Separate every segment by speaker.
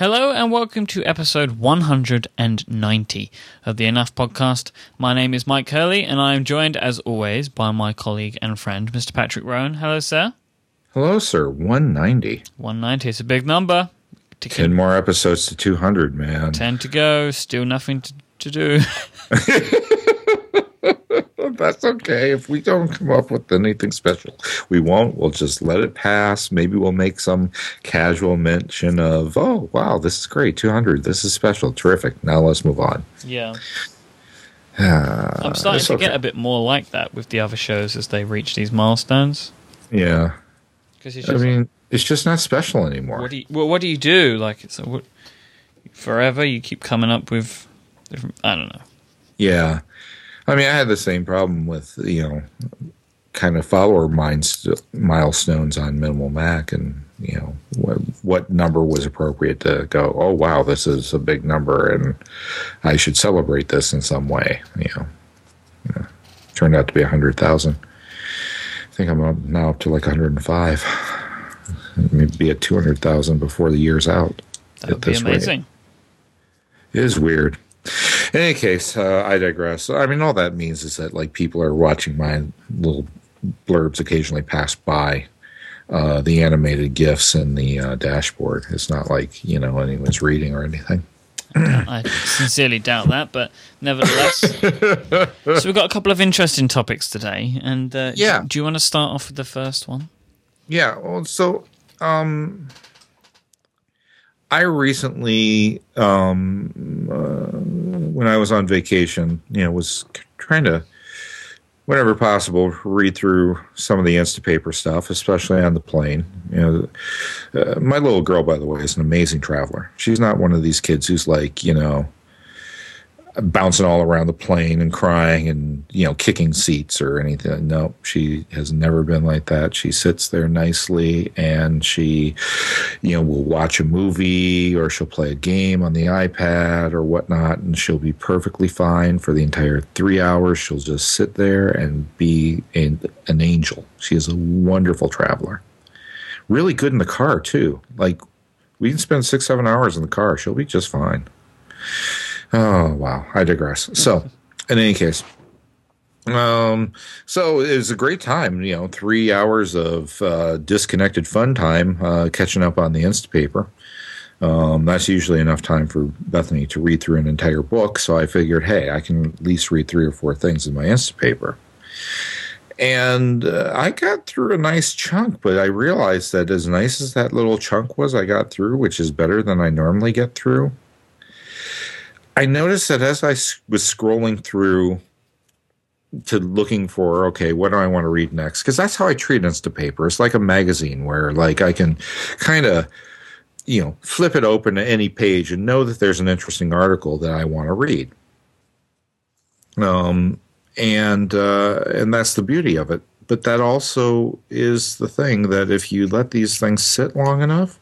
Speaker 1: Hello and welcome to episode 190 of the Enough podcast. My name is Myke Hurley and I am joined as always by my colleague and friend, Mr. Patrick Rhone. Hello, sir.
Speaker 2: Hello, sir. 190.
Speaker 1: 190 is a big number.
Speaker 2: To 10 more episodes to 200, man.
Speaker 1: 10 to go. Still nothing to, to do.
Speaker 2: That's okay. If we don't come up with anything special, we won't. We'll just let it pass. Maybe we'll make some casual mention of, oh, wow, this is great. 200. This is special. Terrific. Now let's move on.
Speaker 1: Yeah. Uh, I'm starting to okay. get a bit more like that with the other shows as they reach these milestones.
Speaker 2: Yeah. Because I mean, it's just not special anymore.
Speaker 1: What do you, well, what do you do? Like, it's a, what, forever you keep coming up with different. I don't know.
Speaker 2: Yeah, I mean, I had the same problem with you know, kind of follower milestones on Minimal Mac, and you know, what, what number was appropriate to go. Oh wow, this is a big number, and I should celebrate this in some way. You know, you know turned out to be a hundred thousand. I think I'm up now up to like 105. Maybe be at 200,000 before the year's out.
Speaker 1: That would be amazing.
Speaker 2: Rate. It is weird. In any case, uh, I digress. I mean, all that means is that like people are watching my little blurbs occasionally pass by uh, the animated gifs in the uh, dashboard. It's not like you know anyone's reading or anything.
Speaker 1: I sincerely doubt that, but nevertheless. so we've got a couple of interesting topics today, and uh, yeah, do, do you want to start off with the first one?
Speaker 2: Yeah. Well, so um, I recently, um, uh, when I was on vacation, you know, was trying to, whenever possible, read through some of the Instapaper stuff, especially on the plane. You know, uh, my little girl, by the way, is an amazing traveler. She's not one of these kids who's like, you know, bouncing all around the plane and crying and you know kicking seats or anything. No, she has never been like that. She sits there nicely and she, you know, will watch a movie or she'll play a game on the iPad or whatnot, and she'll be perfectly fine for the entire three hours. She'll just sit there and be an, an angel. She is a wonderful traveler. Really good in the car too. Like we can spend six, seven hours in the car. She'll be just fine. Oh wow, I digress. So, in any case, um, so it was a great time. You know, three hours of uh, disconnected fun time, uh, catching up on the Instapaper. Um, that's usually enough time for Bethany to read through an entire book. So I figured, hey, I can at least read three or four things in my Instapaper. And uh, I got through a nice chunk, but I realized that as nice as that little chunk was, I got through, which is better than I normally get through. I noticed that as I was scrolling through to looking for okay what do i want to read next? Because that's how i treat instapaper it's like a magazine where like i can kind of you know flip it open to any page and know that there's an interesting article that i want to read. Um and uh and that's the beauty of it. But that also is the thing that if you let these things sit long enough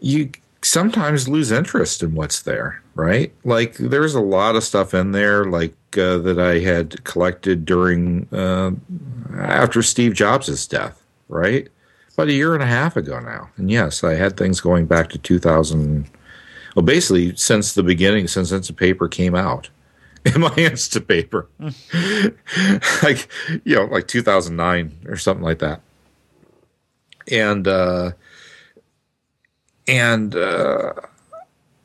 Speaker 2: you sometimes lose interest in what's there, right? Like there's a lot of stuff in there, like uh, that I had collected during uh, after Steve Jobs' death, right? About a year and a half ago now. And yes, I had things going back to 2000. Well, basically since the beginning, since since the Instapaper came out. In my Instapaper, like you know, like 2009 or something like that, and uh, and uh,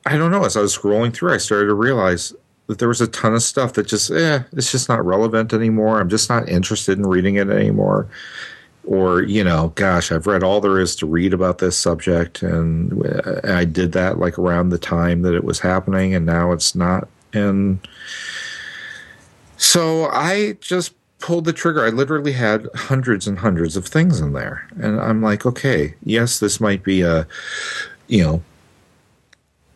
Speaker 2: I don't know. As I was scrolling through, I started to realize that there was a ton of stuff that just, eh, it's just not relevant anymore. I'm just not interested in reading it anymore. Or, you know, gosh, I've read all there is to read about this subject. And I did that like around the time that it was happening, and now it's not. And so I just pulled the trigger. I literally had hundreds and hundreds of things in there. And I'm like, okay, yes, this might be a you know,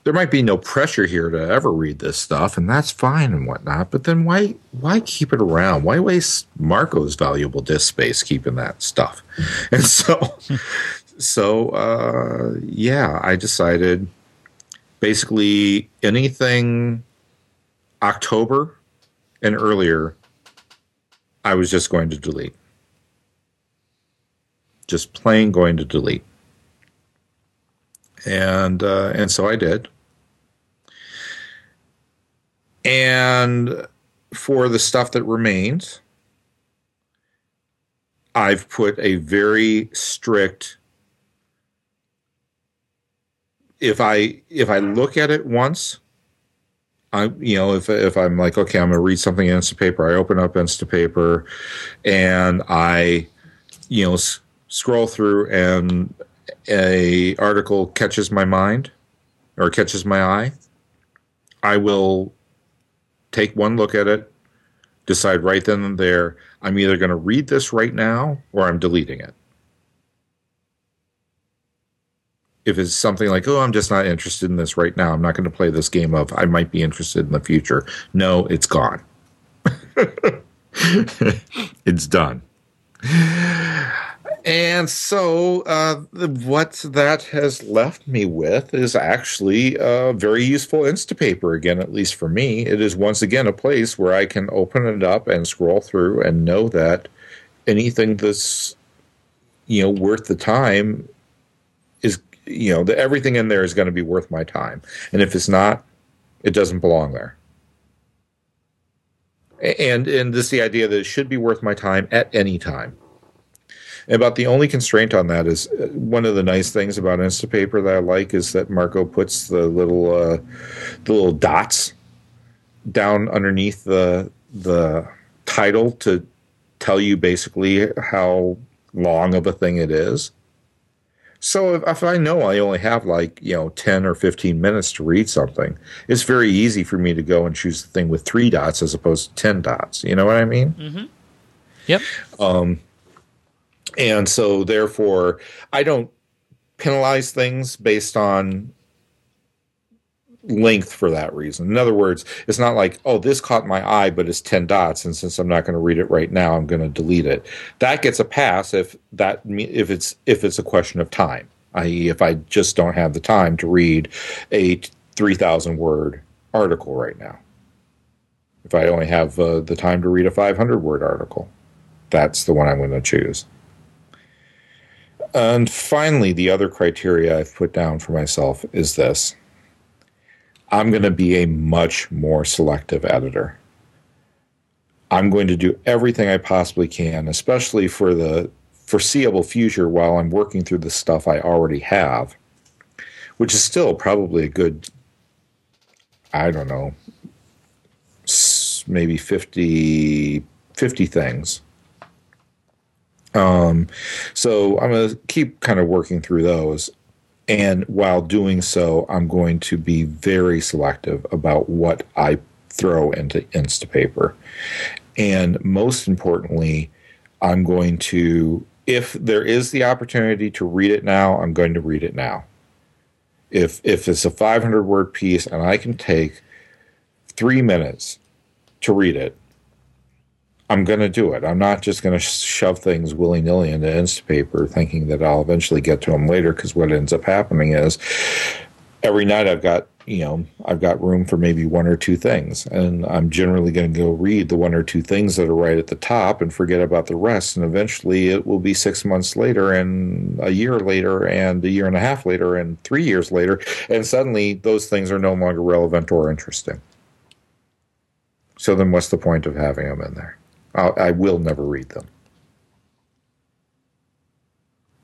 Speaker 2: there might be no pressure here to ever read this stuff, and that's fine and whatnot. But then why why keep it around? Why waste Marco's valuable disk space keeping that stuff? And so, so uh, yeah, I decided basically anything October and earlier, I was just going to delete. Just plain going to delete and uh, and so I did. And for the stuff that remains, I've put a very strict if I if I look at it once, I you know if if I'm like okay I'm gonna read something in Instapaper, I open up Instapaper, and I you know s- scroll through and a article catches my mind or catches my eye, I will take one look at it, decide right then and there I'm either going to read this right now or I'm deleting it. if it's something like, oh, I'm just not interested in this right now, I'm not going to play this game of I might be interested in the future. No, it's gone. it's done. And so, uh, what that has left me with is actually a very useful Instapaper again, at least for me. It is once again a place where I can open it up and scroll through and know that anything that's you know worth the time is you know, everything in there is going to be worth my time. And if it's not, it doesn't belong there. And and this the idea that it should be worth my time at any time. About the only constraint on that is uh, one of the nice things about Instapaper that I like is that Marco puts the little uh, the little dots down underneath the the title to tell you basically how long of a thing it is. So if, if, I know I only have like, you know, 10 or 15 minutes to read something, it's very easy for me to go and choose the thing with three dots as opposed to 10 dots. You know what I mean?
Speaker 1: Mm-hmm. Yep.
Speaker 2: Um, and so therefore, I don't penalize things based on length for that reason. In other words, it's not like, oh, this caught my eye, but it's 10 dots. And since I'm not going to read it right now, I'm going to delete it. That gets a pass if that, if it's, if it's a question of time, i.e. if I just don't have the time to read a 3000 word article right now. If I only have uh, the time to read a 500 word article, that's the one I'm going to choose. And finally, the other criteria I've put down for myself is this I'm going to be a much more selective editor. I'm going to do everything I possibly can, especially for the foreseeable future while I'm working through the stuff I already have, which is still probably a good, I don't know, maybe 50, 50 things. Um, so I'm going to keep kind of working through those. And while doing so, I'm going to be very selective about what I throw into Instapaper. And most importantly, I'm going to, if there is the opportunity to read it now, I'm going to read it now. If, if it's a 500 word piece and I can take three minutes to read it, I'm going to do it. I'm not just going to shove things willy nilly into Instapaper thinking that I'll eventually get to them later because what ends up happening is every night I've got, you know, I've got room for maybe one or two things. And I'm generally going to go read the one or two things that are right at the top and forget about the rest. And eventually it will be six months later and a year later and a year and a half later and three years later. And suddenly those things are no longer relevant or interesting. So then what's the point of having them in there? I'll, I will never read them.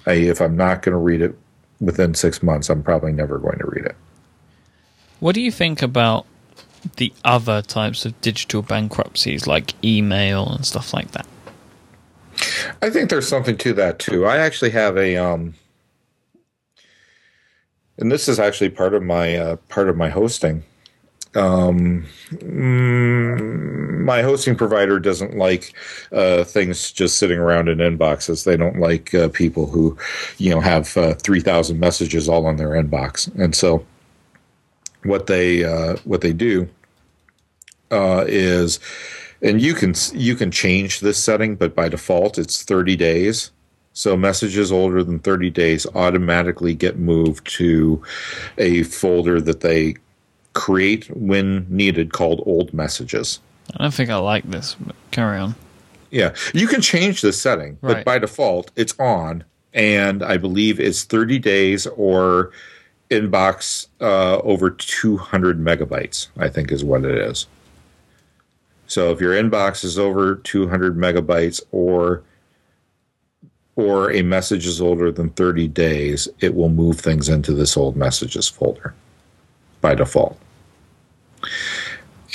Speaker 2: I, if I'm not going to read it within six months, I'm probably never going to read it.
Speaker 1: What do you think about the other types of digital bankruptcies, like email and stuff like that?
Speaker 2: I think there's something to that too. I actually have a, um, and this is actually part of my uh, part of my hosting um, mm, my hosting provider doesn't like uh, things just sitting around in inboxes. They don't like uh, people who, you know, have uh, three thousand messages all on their inbox. And so, what they uh, what they do uh, is, and you can you can change this setting, but by default it's thirty days. So messages older than 30 days automatically get moved to a folder that they create when needed called old messages.
Speaker 1: I don't think I like this, but carry on.
Speaker 2: Yeah, you can change the setting, right. but by default, it's on, and I believe it's 30 days or inbox uh, over 200 megabytes, I think is what it is. So if your inbox is over 200 megabytes or or a message is older than 30 days, it will move things into this old messages folder by default.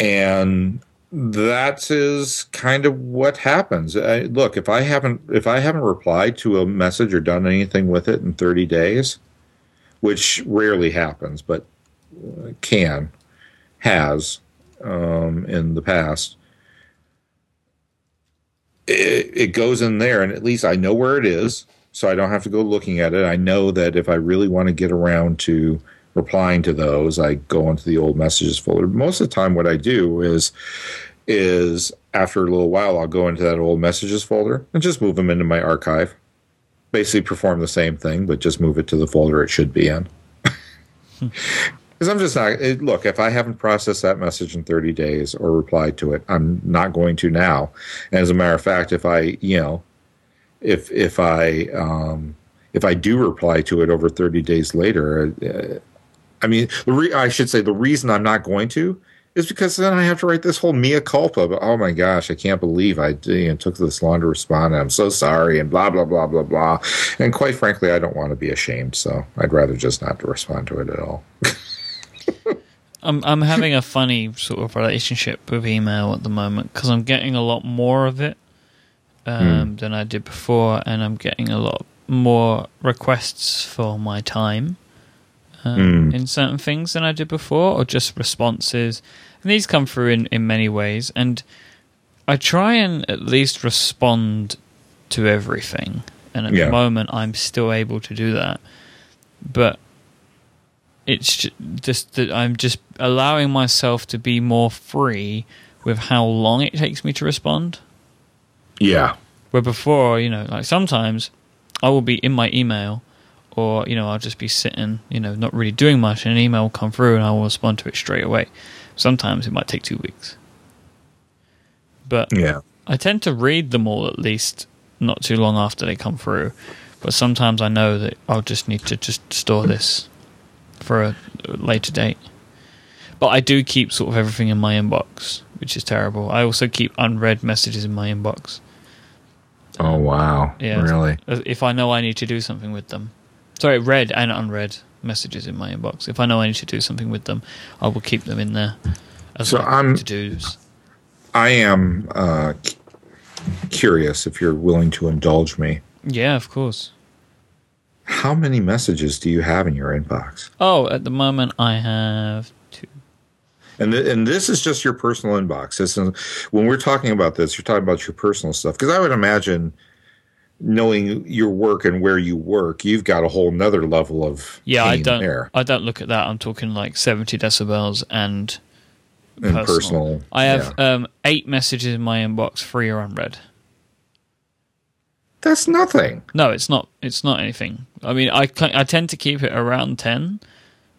Speaker 2: And that is kind of what happens. I, look, if I haven't if I haven't replied to a message or done anything with it in 30 days, which rarely happens, but can has um, in the past, it, it goes in there, and at least I know where it is, so I don't have to go looking at it. I know that if I really want to get around to replying to those, I go into the old messages folder. Most of the time, what I do is is after a little while, I'll go into that old messages folder and just move them into my archive. Basically, perform the same thing, but just move it to the folder it should be in. Because I'm just not. It, look, if I haven't processed that message in 30 days or replied to it, I'm not going to now. And as a matter of fact, if I, you know, if if I um, if I do reply to it over 30 days later, uh, I mean, the re- I should say the reason I'm not going to is because then I have to write this whole mea culpa. But oh my gosh, I can't believe I you know, took this long to respond. And I'm so sorry, and blah blah blah blah blah. And quite frankly, I don't want to be ashamed, so I'd rather just not to respond to it at all.
Speaker 1: I'm I'm having a funny sort of relationship with email at the moment because I'm getting a lot more of it um, mm. than I did before, and I'm getting a lot more requests for my time um, mm. in certain things than I did before, or just responses. And these come through in, in many ways, and I try and at least respond to everything. And at yeah. the moment, I'm still able to do that. But it's just that I'm just allowing myself to be more free with how long it takes me to respond.
Speaker 2: Yeah.
Speaker 1: Where before, you know, like sometimes I will be in my email or you know I'll just be sitting, you know, not really doing much, and an email will come through, and I will respond to it straight away. Sometimes it might take two weeks, but
Speaker 2: yeah,
Speaker 1: I tend to read them all at least not too long after they come through. But sometimes I know that I'll just need to just store this for a later date. But I do keep sort of everything in my inbox, which is terrible. I also keep unread messages in my inbox.
Speaker 2: Oh wow! Yeah, really?
Speaker 1: If I know I need to do something with them, sorry, read and unread messages in my inbox. If I know I need to do something with them, I will keep them in there.
Speaker 2: As so I'm to do's. I am uh, curious if you're willing to indulge me.
Speaker 1: Yeah, of course.
Speaker 2: How many messages do you have in your inbox?
Speaker 1: Oh, at the moment I have two.
Speaker 2: And th- and this is just your personal inbox. This is, when we're talking about this, you're talking about your personal stuff because I would imagine knowing your work and where you work, you've got a whole nother level of
Speaker 1: yeah. I don't.
Speaker 2: There.
Speaker 1: I don't look at that. I'm talking like 70 decibels and
Speaker 2: and personal. personal
Speaker 1: I have yeah. um, eight messages in my inbox, three are unread.
Speaker 2: That's nothing.
Speaker 1: No, it's not. It's not anything. I mean, I I tend to keep it around ten,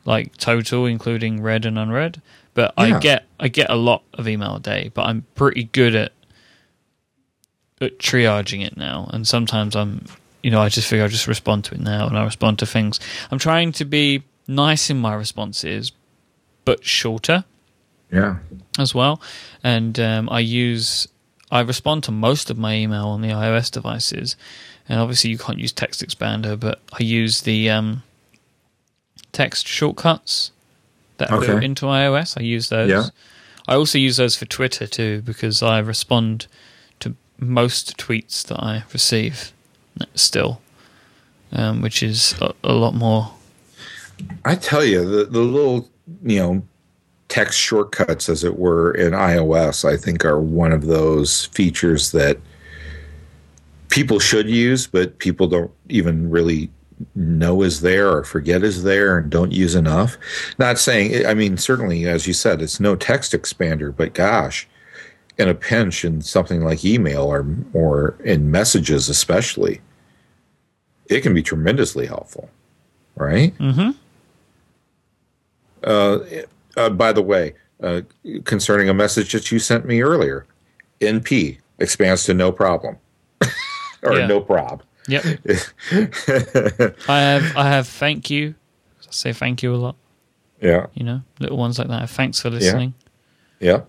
Speaker 1: like total, including read and unread. But yeah. I get I get a lot of email a day, but I'm pretty good at triaging it now. And sometimes I'm, you know, I just figure I just respond to it now, and I respond to things. I'm trying to be nice in my responses, but shorter.
Speaker 2: Yeah.
Speaker 1: As well, and um, I use I respond to most of my email on the iOS devices, and obviously you can't use Text Expander, but I use the um, text shortcuts that okay. are into iOS. I use those. Yeah. I also use those for Twitter too because I respond most tweets that I receive still, um, which is a, a, lot more.
Speaker 2: I tell you, the, the little, you know, text shortcuts, as it were, in iOS, I think are one of those features that people should use, but people don't even really know is there or forget is there and don't use enough. Not saying, I mean, certainly, as you said, it's no text expander, but gosh, in a pinch in something like email or or in messages especially it can be tremendously helpful right
Speaker 1: mm-hmm.
Speaker 2: uh, uh, by the way uh, concerning a message that you sent me earlier np expands to no problem or yeah. no prob
Speaker 1: yep i have i have thank you I say thank you a lot.
Speaker 2: Yeah.
Speaker 1: You know, little ones like that. Thanks for listening.
Speaker 2: Yeah.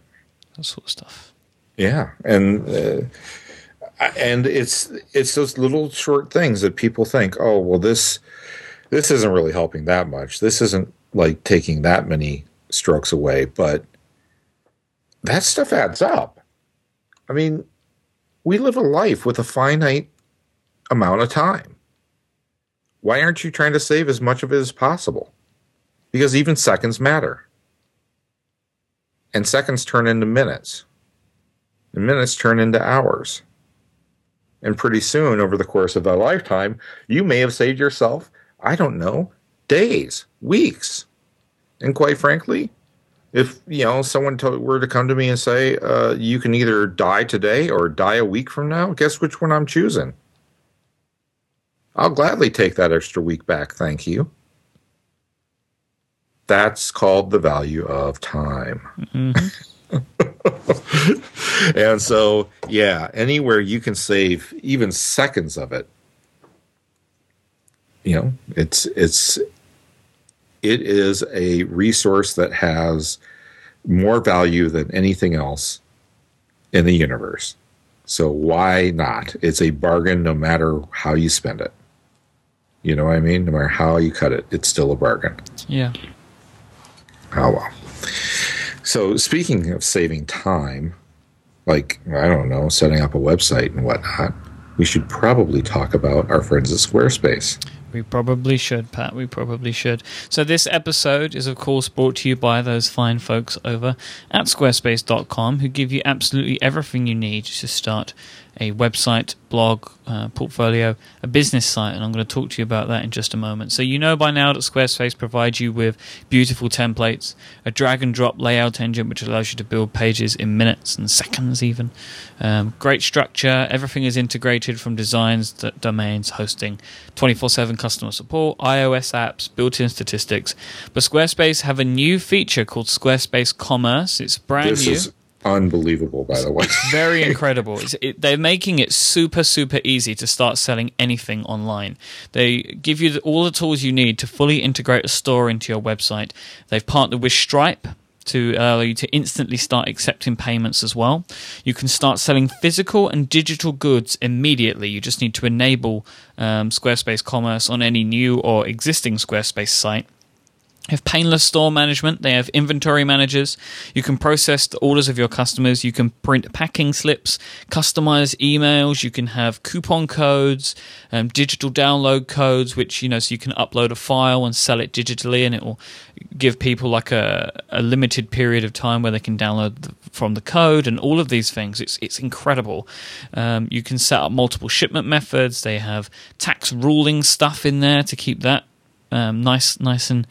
Speaker 1: That sort of stuff.
Speaker 2: Yeah, and uh, and it's it's those little short things that people think, oh, well, this this isn't really helping that much. This isn't like taking that many strokes away, but that stuff adds up. I mean, we live a life with a finite amount of time. Why aren't you trying to save as much of it as possible? Because even seconds matter. And seconds turn into minutes. And minutes turn into hours. And pretty soon, over the course of a lifetime, you may have saved yourself, I don't know, days, weeks. And quite frankly, if you know someone to, were to come to me and say uh, you can either die today or die a week from now, guess which one I'm choosing? I'll gladly take that extra week back, thank you. That's called the value of time. Mm-hmm. and so, yeah, anywhere you can save even seconds of it, you know, it's it's it is a resource that has more value than anything else in the universe. So why not? It's a bargain no matter how you spend it. You know what I mean? No matter how you cut it, it's still a bargain.
Speaker 1: Yeah.
Speaker 2: Oh well. So speaking of saving time, like I don't know, setting up a website and whatnot, we should probably talk about our friends at Squarespace.
Speaker 1: We probably should, Pat. We probably should. So, this episode is, of course, brought to you by those fine folks over at squarespace.com who give you absolutely everything you need to start a website, blog, uh, portfolio, a business site, and I'm going to talk to you about that in just a moment. So, you know by now that Squarespace provides you with beautiful templates, a drag and drop layout engine which allows you to build pages in minutes and seconds, even. Um, great structure, everything is integrated from designs, to domains, hosting, 24 7 customer support, iOS apps, built in statistics. But Squarespace have a new feature called Squarespace Commerce. It's brand
Speaker 2: this
Speaker 1: new.
Speaker 2: Is- unbelievable by the way.
Speaker 1: very incredible. It, they're making it super super easy to start selling anything online. They give you the, all the tools you need to fully integrate a store into your website. They've partnered with stripe to allow you to instantly start accepting payments as well. You can start selling physical and digital goods immediately. You just need to enable um, Squarespace Commerce on any new or existing Squarespace site have painless store management. They have inventory managers. You can process the orders of your customers. You can print packing slips, customize emails. You can have coupon codes, um, digital download codes, which, you know, so you can upload a file and sell it digitally and it will give people like a, a limited period of time where they can download the, from the code and all of these things. It's, it's incredible. Um, you can set up multiple shipment methods. They have tax ruling stuff in there to keep that um, nice, nice and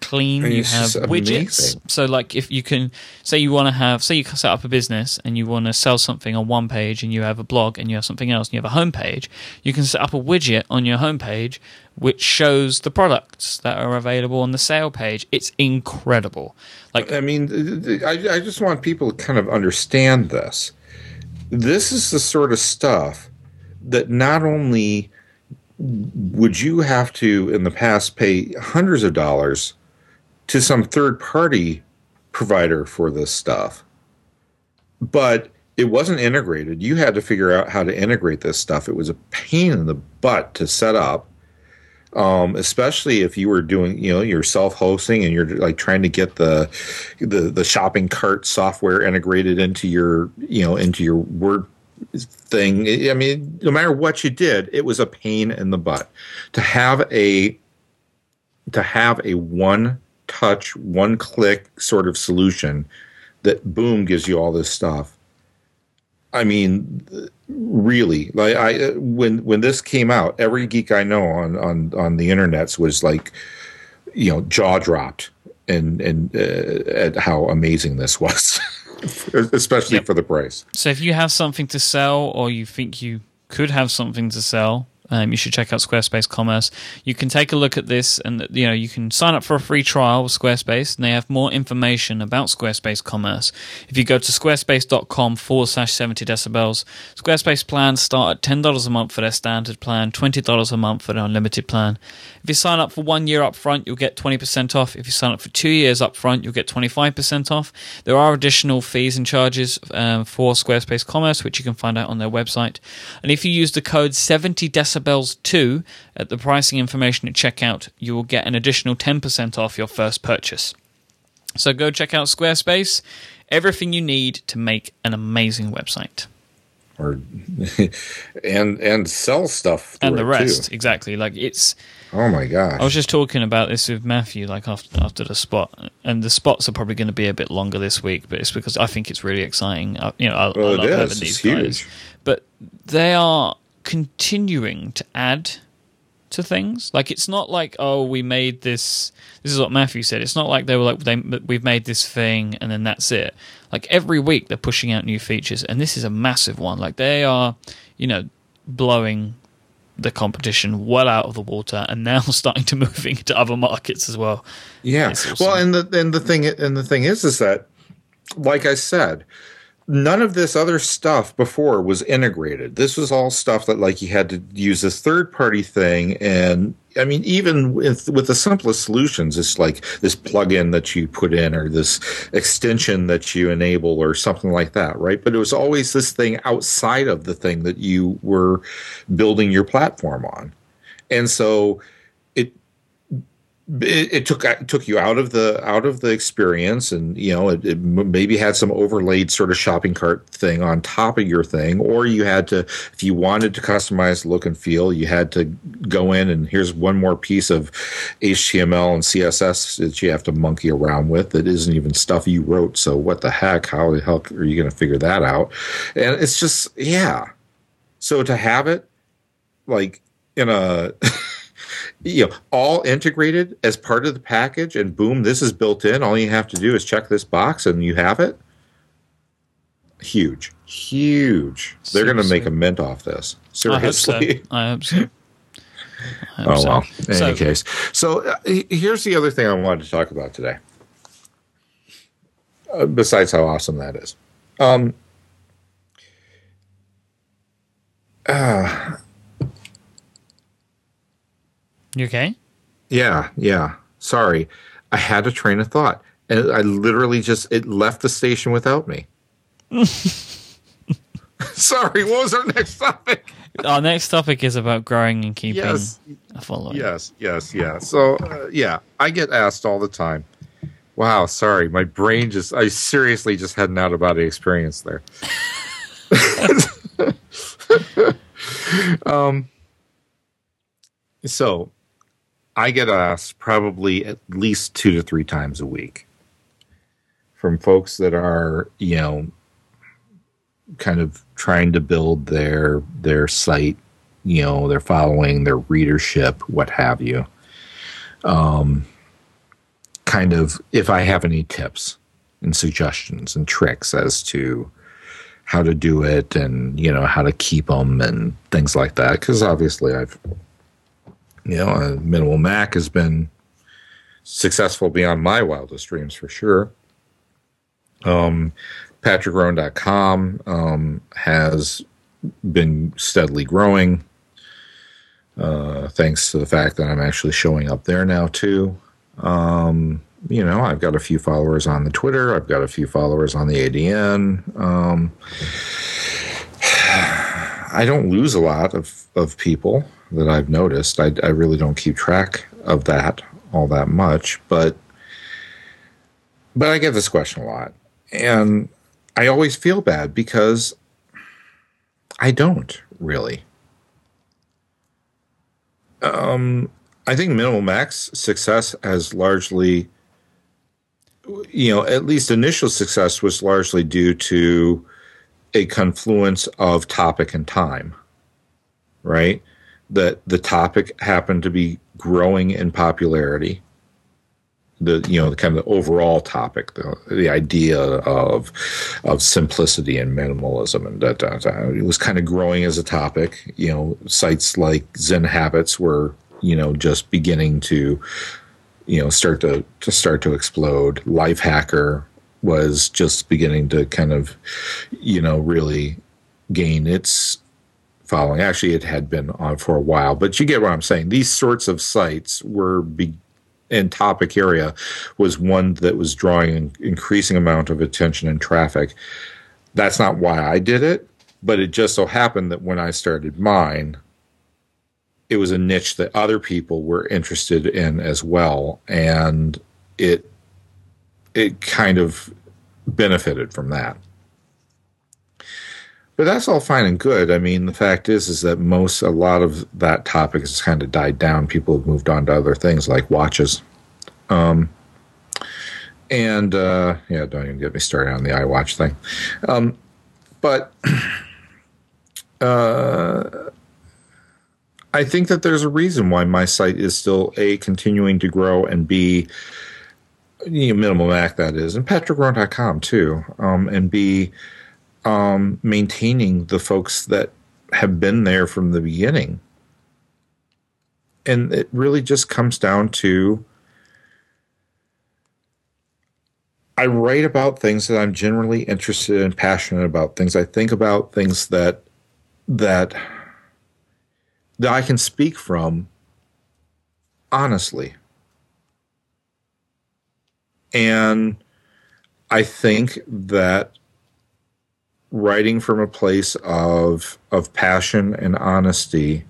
Speaker 1: clean. you have widgets. So, like, if you can say you want to have, say you set up a business and you want to sell something on one page, and you have a blog and you have something else, and you have a homepage, you can set up a widget on your homepage which shows the products that are available on the sale page. It's incredible. Like,
Speaker 2: I mean, I, I just want people to kind of understand this. This is the sort of stuff that not only would you have to in the past pay hundreds of dollars to some third party provider for this stuff. But it wasn't integrated. You had to figure out how to integrate this stuff. It was a pain in the butt to set up. Um, especially if you were doing, you know, you're self-hosting and you're like trying to get the, the the shopping cart software integrated into your, you know, into your Word thing. I mean, no matter what you did, it was a pain in the butt to have a to have a one touch, one click sort of solution that boom gives you all this stuff. I mean, really, like I when when this came out, every geek I know on on on the internets was like, you know, jaw dropped and and uh, at how amazing this was, especially yep. for the price.
Speaker 1: So if you have something to sell, or you think you could have something to sell, um, you should check out Squarespace Commerce. You can take a look at this, and you know you can sign up for a free trial with Squarespace, and they have more information about Squarespace Commerce. If you go to squarespace.com forward slash seventy decibels, Squarespace plans start at ten dollars a month for their standard plan, twenty dollars a month for their unlimited plan. If you sign up for one year up front, you'll get twenty percent off. If you sign up for two years up front, you'll get twenty five percent off. There are additional fees and charges um, for Squarespace Commerce, which you can find out on their website. And if you use the code seventy decibels decibels 2 at the pricing information at checkout, you will get an additional 10% off your first purchase. So go check out Squarespace, everything you need to make an amazing website.
Speaker 2: Or and and sell stuff
Speaker 1: and the rest too. exactly like it's
Speaker 2: oh my god
Speaker 1: i was just talking about this with matthew like after after the spot and the spots are probably going to be a bit longer this week but it's because i think it's really exciting I, you know i, well, I love having these it's guys huge. but they are continuing to add to things. Like it's not like oh we made this. This is what Matthew said. It's not like they were like they we've made this thing and then that's it. Like every week they're pushing out new features, and this is a massive one. Like they are, you know, blowing the competition well out of the water and now starting to move into other markets as well.
Speaker 2: Yeah. Awesome. Well, and the and the thing and the thing is is that like I said, none of this other stuff before was integrated. This was all stuff that like you had to use this third party thing and I mean even with with the simplest solutions it's like this plugin that you put in or this extension that you enable or something like that, right? But it was always this thing outside of the thing that you were building your platform on. And so it, it, took it took you out of the out of the experience, and you know it, it, maybe had some overlaid sort of shopping cart thing on top of your thing, or you had to if you wanted to customize look and feel, you had to go in and here's one more piece of HTML and CSS that you have to monkey around with that isn't even stuff you wrote. So what the heck? How the hell are you going to figure that out? And it's just yeah. So to have it like in a you know, all integrated as part of the package, and boom, this is built in. All you have to do is check this box, and you have it. Huge, huge. They're going to make a mint off this. Seriously,
Speaker 1: I hope so. I hope so.
Speaker 2: I hope oh so. well. In so, any case, so uh, here's the other thing I wanted to talk about today. Uh, besides how awesome that is, um, uh,
Speaker 1: you okay?
Speaker 2: Yeah, yeah. Sorry. I had a train of thought. And I literally just it left the station without me. Sorry, what was our next topic?
Speaker 1: Our next topic is about growing and keeping
Speaker 2: yes.
Speaker 1: a following.
Speaker 2: Yes, yes, yeah. So, uh, yeah, I get asked all the time. Wow, sorry, my brain just, I seriously just had an out of body experience there. um, so, I get asked probably at least two to three times a week from folks that are, you know, kind of trying to build their their site, you know, their following, their readership, what have you. Um, kind of if I have any tips and suggestions and tricks as to how to do it and you know how to keep them and things like that because obviously I've you know, a minimal Mac has been successful beyond my wildest dreams for sure. Um, PatrickRhone.com um, has been steadily growing, uh, thanks to the fact that I'm actually showing up there now too. Um, you know, I've got a few followers on the Twitter. I've got a few followers on the ADN. Um, I don't lose a lot of, of people that I've noticed. I, I really don't keep track of that all that much, but but I get this question a lot, and I always feel bad because I don't really. Um, I think Minimal Mac's success has largely, you know, at least initial success was largely due to a confluence of topic and time, right? That the topic happened to be growing in popularity. the you know the kind of the overall topic, the the idea of of simplicity and minimalism, and that it was kind of growing as a topic. You know, sites like Zen Habits were you know just beginning to you know start to to start to explode. Lifehacker was just beginning to kind of you know really gain its following. Actually, it had been on for a while, but you get what I'm saying. These sorts of sites were be- and topic area was one that was drawing an increasing amount of attention and traffic. That's not why I did it, but it just so happened that when I started mine, it was a niche that other people were interested in as well, and it it kind of benefited from that. But that's all fine and good. I mean, the fact is, is that most, a lot of that topic has kind of died down. People have moved on to other things like watches. Um, and uh, yeah, don't even get me started on the iWatch thing. Um, but uh, I think that there's a reason why my site is still a continuing to grow and b you know, minimal Mac that is, and patrickrhone.com too, um, and b um, maintaining the folks that have been there from the beginning. And it really just comes down to I write about things that I'm generally interested and passionate about, things I think about, things that that that I can speak from honestly. And I think that writing from a place of of passion and honesty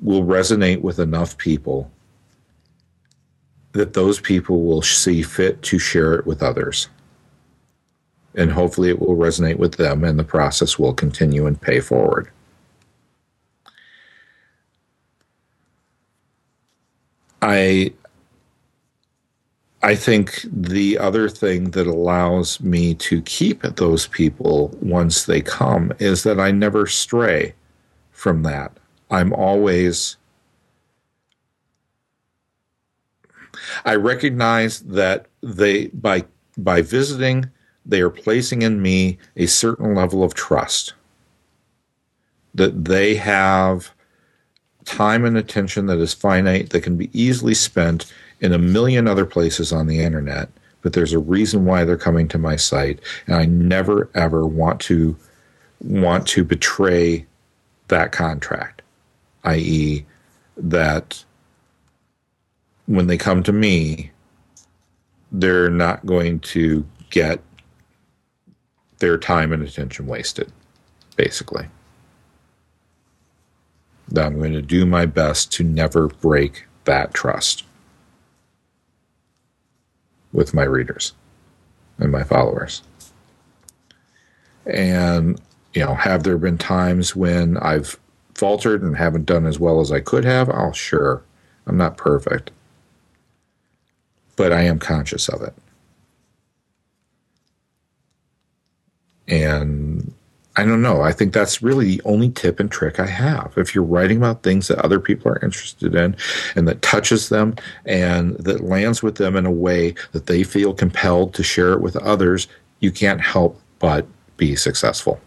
Speaker 2: will resonate with enough people that those people will see fit to share it with others. And hopefully it will resonate with them and the process will continue and pay forward. I I think the other thing that allows me to keep those people once they come is that I never stray from that. I'm always. I recognize that they by by visiting they are placing in me a certain level of trust that they have time and attention that is finite that can be easily spent in a million other places on the internet, but there's a reason why they're coming to my site, and I never ever want to want to betray that contract, i.e., that when they come to me, they're not going to get their time and attention wasted, basically. That I'm going to do my best to never break that trust with my readers and my followers. And, you know, have there been times when I've faltered and haven't done as well as I could have? Oh, sure. I'm not perfect. But I am conscious of it. And I don't know. I think that's really the only tip and trick I have. If you're writing about things that other people are interested in and that touches them and that lands with them in a way that they feel compelled to share it with others, you can't help but be successful.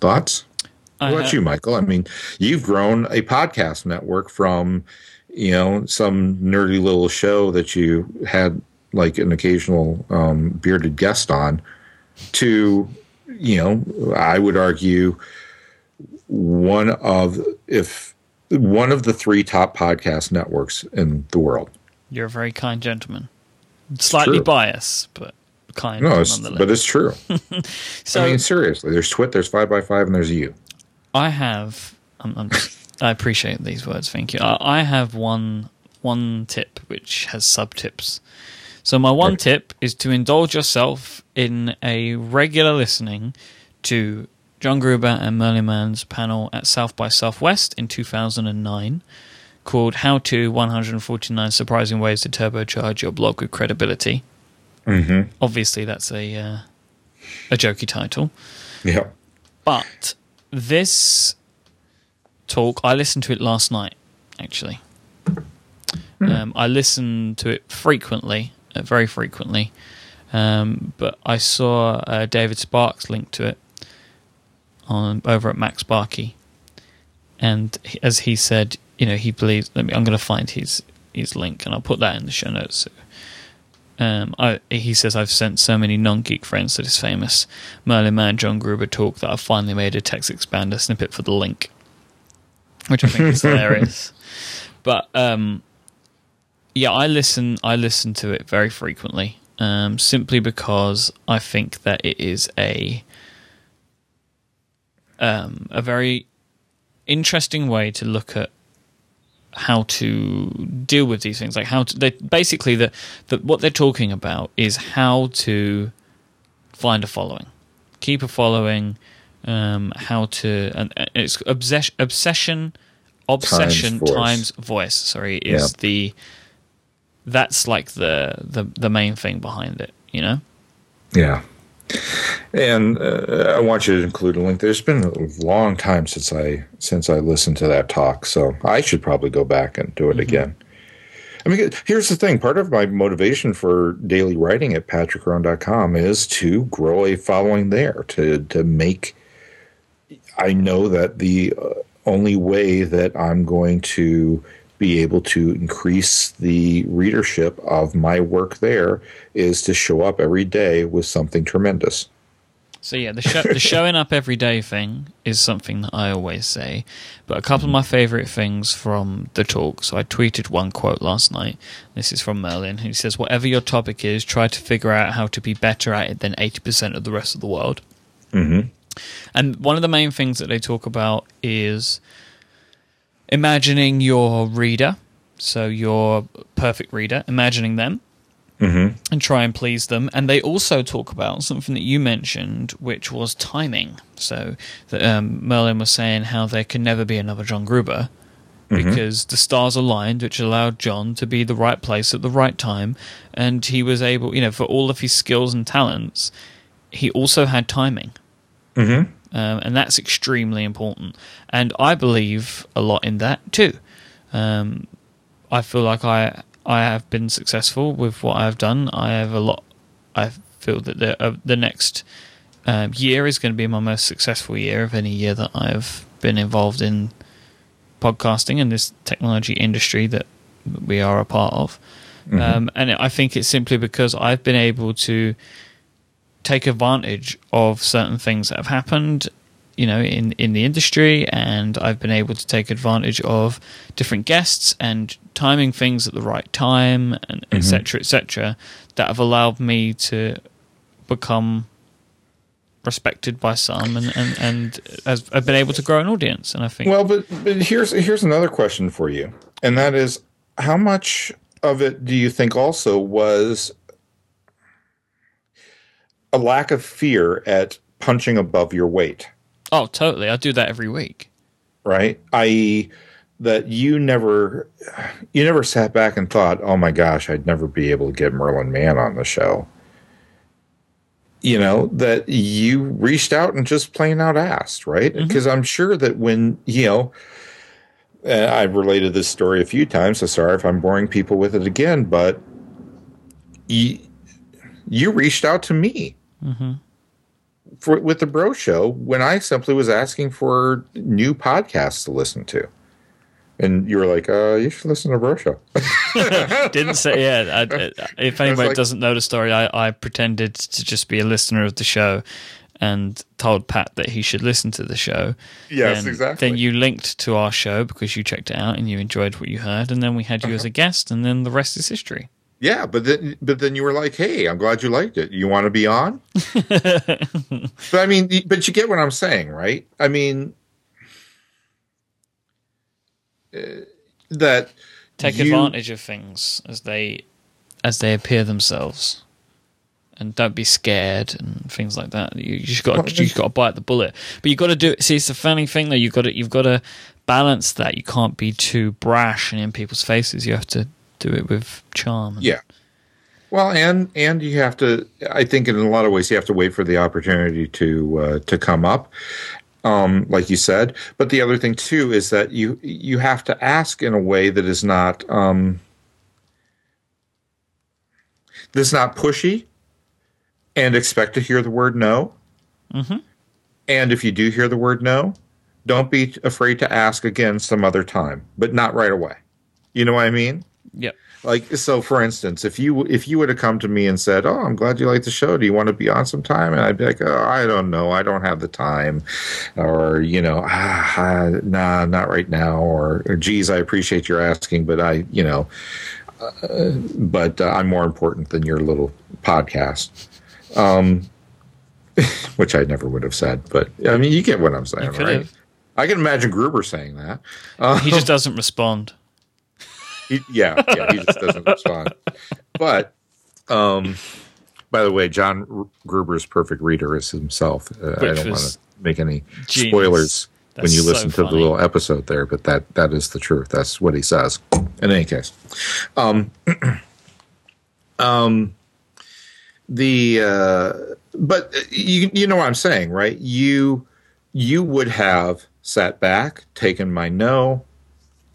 Speaker 2: Thoughts? what about you, Michael? I mean, you've grown a podcast network from, you know, some nerdy little show that you had like an occasional um, bearded guest on to you know i would argue one of if one of the three top podcast networks in the world.
Speaker 1: You're a very kind gentleman. Slightly biased but kind
Speaker 2: no it's, but it's true. So i mean seriously there's twit there's five by five and there's you.
Speaker 1: I have I'm, I'm, i appreciate these words thank you. I, I have one one tip which has sub tips so, my one tip is to indulge yourself in a regular listening to John Gruber and Merlin Mann's panel at South by Southwest in 2009 called How to 149 Surprising Ways to Turbocharge Your Blog with Credibility.
Speaker 2: Mm-hmm.
Speaker 1: Obviously, that's a, uh, a jokey title.
Speaker 2: Yeah.
Speaker 1: But this talk. I listened to it last night, actually. Um, I listen to it frequently, very frequently. Um, but I saw uh, David Sparks link to it on over at MacSparky, and he, as he said, you know, he believes. Let me. I'm going to find his his link, and I'll put that in the show notes. Um, I, he says I've sent so many non-geek friends to this famous Merlin Mann John Gruber talk that I've finally made a text expander snippet for the link, which I think is hilarious. But um, yeah, I listen. I listen to it very frequently, um, simply because I think that it is a um, a very interesting way to look at how to deal with these things. Like how to they basically the, the what they're talking about is how to find a following. Keep a following um, how to and it's obsession obsession obsession times times voice. Sorry is the that's like the, the the main thing behind it you know
Speaker 2: yeah and uh, I want you to include a link. There's been a long time since I since I listened to that talk, so I should probably go back and do it mm-hmm. again. I mean, here's the thing. Part of my motivation for daily writing at patrickrhone.com is to grow a following there, to to make. I know that the uh, only way that I'm going to be able to increase the readership of my work there is to show up every day with something tremendous.
Speaker 1: So yeah, the, show, the showing up every day thing is something that I always say. But a couple of my favorite things from the talk. So I tweeted one quote last night. This is from Merlin, who says, "Whatever your topic is, try to figure out how to be better at it than eighty percent of the rest of the world."
Speaker 2: Mm-hmm.
Speaker 1: And one of the main things that they talk about is imagining your reader, so your perfect reader, imagining them.
Speaker 2: Mm-hmm.
Speaker 1: And try and please them. And they also talk about something that you mentioned, which was timing. So that um, Merlin was saying how there can never be another John Gruber mm-hmm. because the stars aligned, which allowed John to be the right place at the right time, and he was able, you know, for all of his skills and talents, he also had timing.
Speaker 2: Mm-hmm
Speaker 1: um, and that's extremely important. And I believe a lot in that too. Um, I feel like I I have been successful with what I've done. I have a lot. I feel that the uh, the next um, year is going to be my most successful year of any year that I've been involved in podcasting and this technology industry that we are a part of. Mm-hmm. Um, and I think it's simply because I've been able to take advantage of certain things that have happened you know in in the industry and I've been able to take advantage of different guests and timing things at the right time and etc mm-hmm. etc that have allowed me to become respected by some and and and has, I've been able to grow an audience and I think
Speaker 2: well but but here's here's another question for you and that is how much of it do you think also was a lack of fear at punching above your weight.
Speaker 1: Oh, totally. I do that every week.
Speaker 2: Right? I.e., that you never you never sat back and thought, "Oh my gosh, I'd never be able to get Merlin Mann on the show." You know that you reached out and just plain out asked, right? Because mm-hmm. I'm sure that when you know, I've related this story a few times. So sorry if I'm boring people with it again, but you you reached out to me
Speaker 1: mm-hmm.
Speaker 2: for with the Bro Show when I simply was asking for new podcasts to listen to. And you were like, uh, you should listen to Bro Show.
Speaker 1: Didn't say, yeah. I, if anybody like, doesn't know the story, I, I pretended to just be a listener of the show and told Pat that he should listen to the show.
Speaker 2: Yes,
Speaker 1: and
Speaker 2: exactly.
Speaker 1: Then you linked to our show because you checked it out and you enjoyed what you heard, and then we had you uh-huh. as a guest, and then the rest is history.
Speaker 2: Yeah, but then but then you were like, "Hey, I'm glad you liked it. You want to be on?" but I mean, but you get what I'm saying, right? I mean, uh, that
Speaker 1: take you, advantage of things as they as they appear themselves, and don't be scared and things like that. You, just got you got to bite the bullet, but you got to do it. See, it's the funny thing though. You got to you've got to balance that. You can't be too brash and in people's faces. You have to do it with charm.
Speaker 2: Yeah. Well, and and you have to. I think in a lot of ways you have to wait for the opportunity to uh, to come up. um, like you said. But the other thing too is that you you have to ask in a way that is not um, that's not pushy, and expect to hear the word no.
Speaker 1: Mm-hmm.
Speaker 2: And if you do hear the word no, don't be afraid to ask again some other time, but not right away. You know what I mean?
Speaker 1: Yep.
Speaker 2: Like so, for instance, if you if you would have come to me and said, "Oh, I'm glad you like the show. Do you want to be on sometime?" and I'd be like, "Oh, I don't know. I don't have the time," or you know, ah, ah, "Nah, not right now," or, or "Geez, I appreciate your asking, but I, you know, uh, but uh, I'm more important than your little podcast." Um, which I never would have said, but I mean, you get what I'm saying, right?
Speaker 1: have.
Speaker 2: I can imagine Gruber saying that. Uh,
Speaker 1: He just doesn't respond.
Speaker 2: He, yeah, yeah, he just doesn't respond. But, um, by the way, John Gruber's perfect reader is himself. Uh, I don't want to make any
Speaker 1: genius.
Speaker 2: spoilers when
Speaker 1: That's
Speaker 2: you
Speaker 1: so
Speaker 2: listen to the little episode there, but that that is the truth. That's what he says. In any case, um, um, the uh, but you you know what I'm saying, right? You you would have sat back, taken my no,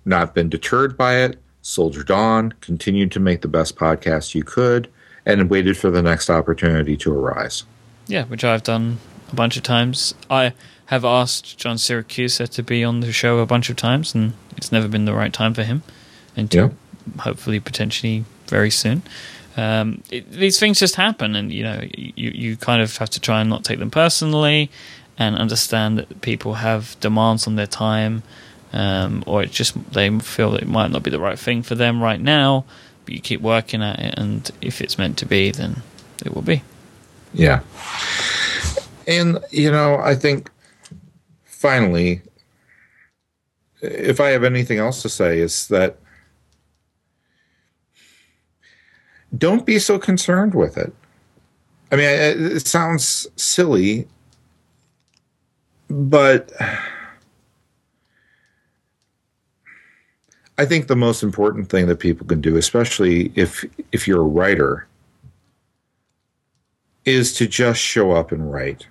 Speaker 2: not been deterred by it, soldiered on, continued to make the best podcast you could, and waited for the next opportunity to arise.
Speaker 1: Yeah, which I've done a bunch of times. I have asked John Siracusa to be on the show a bunch of times, and it's never been the right time for him. Until hopefully, potentially, very soon. Um, it, these things just happen, and you know, you you kind of have to try and not take them personally, and understand that people have demands on their time, um, or it just they feel that it might not be the right thing for them right now. But you keep working at it, and if it's meant to be, then it will be.
Speaker 2: Yeah. And, you know, I think finally, if I have anything else to say, is that don't be so concerned with it. I mean, it it sounds silly, but I think the most important thing that people can do, especially if if you're a writer, is to just show up and write.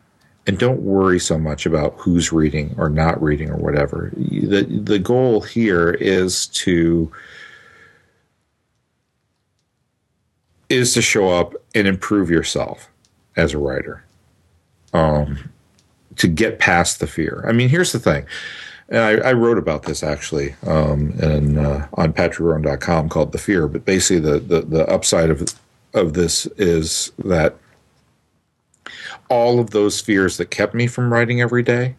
Speaker 2: And don't worry so much about who's reading or not reading or whatever. The the goal here is to is to show up and improve yourself as a writer. Um to get past the fear. I mean here's the thing and I, I wrote about this actually um, in, uh, on patrickrhone.com called the fear but basically the, the, the upside of of this is that all of those fears that kept me from writing every day,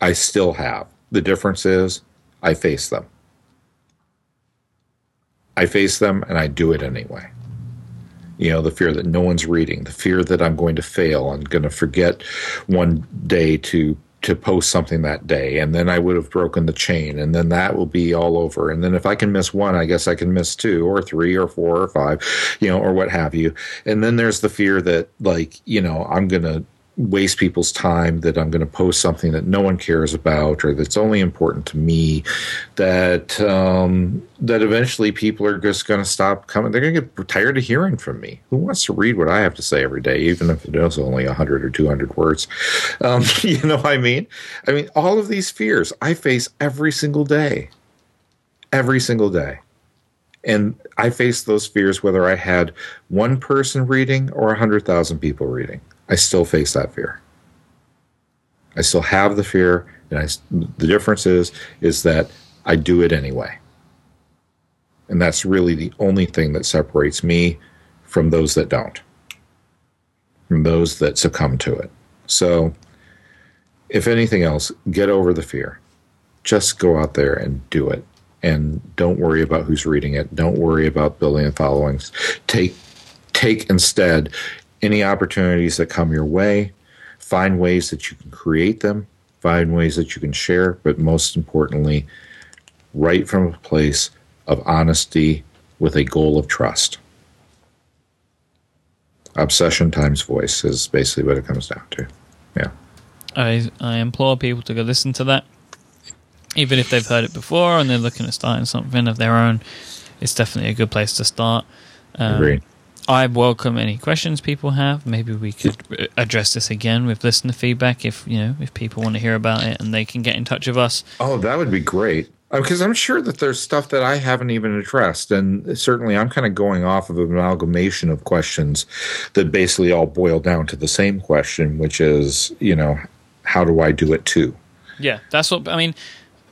Speaker 2: I still have. The difference is I face them. I face them and I do it anyway. You know, the fear that no one's reading, the fear that I'm going to fail and going to forget one day to to post something that day and then I would have broken the chain and then that will be all over. And then if I can miss one I guess I can miss two or three or four or five you know or what have you. And then there's the fear that like you know I'm going to waste people's time that I'm going to post something that no one cares about or that's only important to me that um, that eventually people are just going to stop coming they're going to get tired of hearing from me. Who wants to read what I have to say every day even if it is only 100 or 200 words? Um, you know what I mean? I mean all of these fears I face every single day. Every single day. And I faced those fears whether I had one person reading or 100,000 people reading I still face that fear. I still have the fear, and I, the difference is is that I do it anyway. And that's really the only thing that separates me from those that don't, from those that succumb to it. So, if anything else, get over the fear. Just go out there and do it. And don't worry about who's reading it. Don't worry about building followings. Take take instead any opportunities that come your way, find ways that you can create them, find ways that you can share, but most importantly, write from a place of honesty with a goal of trust. Obsession times voice is basically what it comes down to. Yeah.
Speaker 1: I I implore people to go listen to that, even if they've heard it before and they're looking at starting something of their own. It's definitely a good place to start. Um,
Speaker 2: Agreed.
Speaker 1: I welcome any questions people have. Maybe we could uh, address this again with listener feedback if you know if people want to hear about it and they can get in touch with us.
Speaker 2: Oh, that would be great. Because I'm sure that there's stuff that I haven't even addressed, and certainly I'm kind of going off of an amalgamation of questions that basically all boil down to the same question, which is, you know, how do I do it too?
Speaker 1: Yeah, that's what I mean.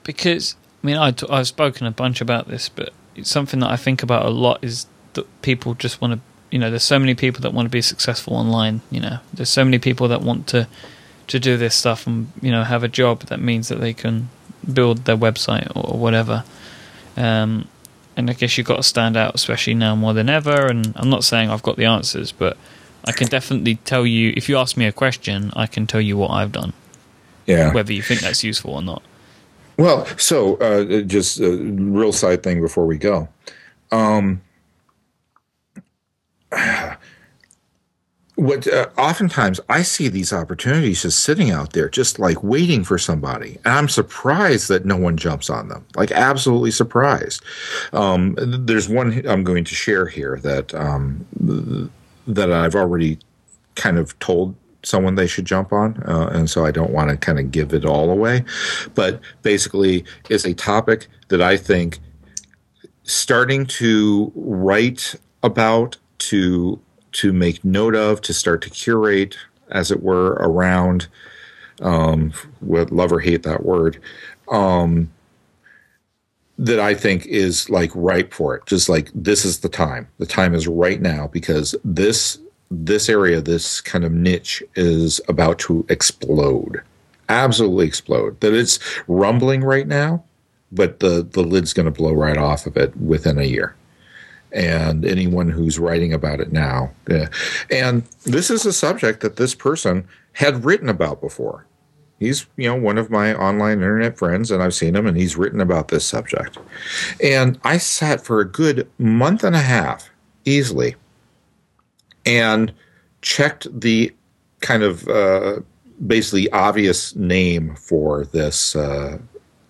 Speaker 1: Because I mean, I, I've spoken a bunch about this, but it's something that I think about a lot is that people just want to, you know, there's so many people that want to be successful online. You know, there's so many people that want to to do this stuff and you know have a job that means that they can build their website or whatever. Um, and I guess you've got to stand out, especially now more than ever. And I'm not saying I've got the answers, but I can definitely tell you if you ask me a question, I can tell you what I've done.
Speaker 2: Yeah.
Speaker 1: Whether you think that's useful or not.
Speaker 2: Well, so uh, just a real side thing before we go. Um, what uh, oftentimes I see these opportunities just sitting out there, just like waiting for somebody, and I'm surprised that no one jumps on them. Like absolutely surprised. Um, there's one I'm going to share here that um, that I've already kind of told someone they should jump on, uh, and so I don't want to kind of give it all away. But basically, it's a topic that I think starting to write about to to make note of, to start to curate, as it were, around. Um, love or hate that word. Um, that I think is like ripe for it. Just like this is the time. The time is right now because this this area, this kind of niche is about to explode. Absolutely explode. That it's rumbling right now, but the the lid's going to blow right off of it within a year and anyone who's writing about it now. And this is a subject that this person had written about before. He's, you know, one of my online internet friends, and I've seen him, and he's written about this subject. And I sat for a good month and a half, easily, and checked the kind of uh, basically obvious name for this uh,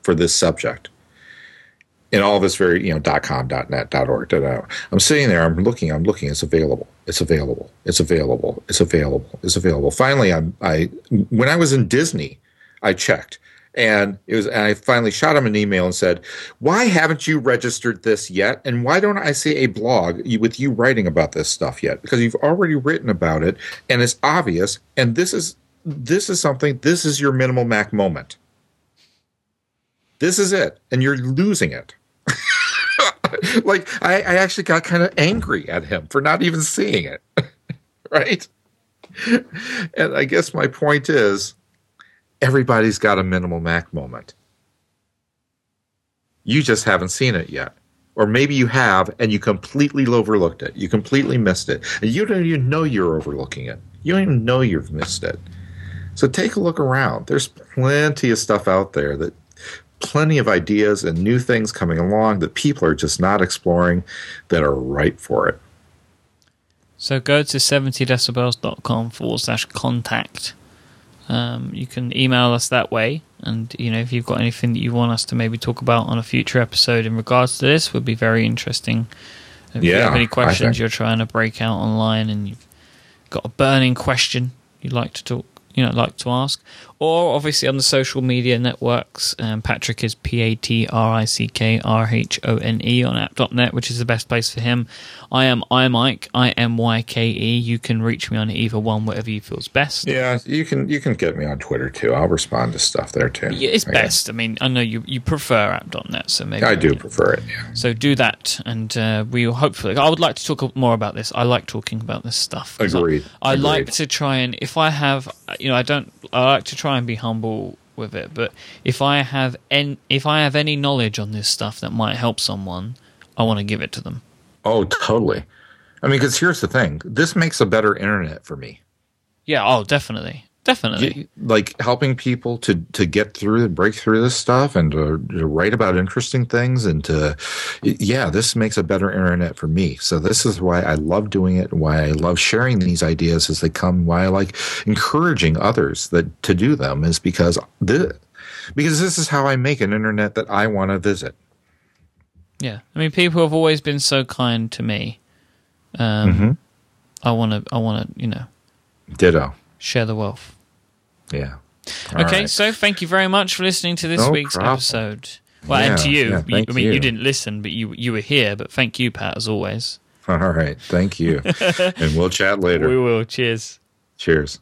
Speaker 2: for this subject in all of this very you know dot com dot net dot org dot org. i'm sitting there i'm looking i'm looking it's available it's available it's available it's available it's available. Finally i'm i when i was in disney i checked and it was and i finally shot him an email and said why haven't you registered this yet? And why don't i see a blog with you writing about this stuff yet? Because you've already written about it and it's obvious and this is this is something this is your minimal mac moment. This is it and you're losing it like I, I actually got kind of angry at him for not even seeing it. right? And I guess my point is everybody's got a minimal Mac moment. You just haven't seen it yet. Or maybe you have and you completely overlooked it. You completely missed it. And you don't even know you're overlooking it. You don't even know you've missed it. So take a look around. There's plenty of stuff out there that plenty of ideas and new things coming along that people are just not exploring that are right for it.
Speaker 1: So go to 70decibels.com forward slash contact. Um, you can email us that way. And, you know, if you've got anything that you want us to maybe talk about on a future episode in regards to this, would be very interesting. If
Speaker 2: yeah,
Speaker 1: you have any questions you're trying to break out online and you've got a burning question you'd like to talk, you know, like to ask, or obviously on the social media networks. Um, Patrick is P A T R I C K R H O N E on app.net, which is the best place for him. I am I Mike, I M Y K E. You can reach me on either one, whatever you feels best.
Speaker 2: Yeah, you can you can get me on Twitter too. I'll respond to stuff there too.
Speaker 1: Yeah, it's I best. Guess. I mean, I know you you prefer app.net, so maybe
Speaker 2: I do prefer it. Yeah.
Speaker 1: So do that, and uh, we will hopefully. I would like to talk more about this. I like talking about this stuff.
Speaker 2: Agreed.
Speaker 1: I, I
Speaker 2: Agreed.
Speaker 1: like to try and if I have, you know, I don't. I like to try and be humble with it. But if I have en- if I have any knowledge on this stuff that might help someone, I want to give it to them.
Speaker 2: Oh, totally. I mean, because here's the thing: this makes a better internet for me.
Speaker 1: Yeah. Oh, definitely. Definitely.
Speaker 2: Like helping people to to get through and break through this stuff and to, to, write about interesting things and to yeah, this makes a better internet for me. So this is why I love doing it and why I love sharing these ideas as they come, why I like encouraging others that to do them is because this because this is how I make an internet that I want to visit.
Speaker 1: Yeah. I mean people have always been so kind to me. Um, mm-hmm. I want to. I want to. You know,
Speaker 2: Ditto.
Speaker 1: share the wealth.
Speaker 2: Yeah. All
Speaker 1: okay,
Speaker 2: right.
Speaker 1: so thank you very much for listening to this
Speaker 2: No
Speaker 1: week's
Speaker 2: problem.
Speaker 1: episode. Well, and to you.
Speaker 2: yeah,
Speaker 1: You- I mean, you.
Speaker 2: you.
Speaker 1: didn't listen, but you you were here. But thank you, Pat, as always.
Speaker 2: All right. Thank you. and we'll chat later.
Speaker 1: We will. Cheers.
Speaker 2: Cheers.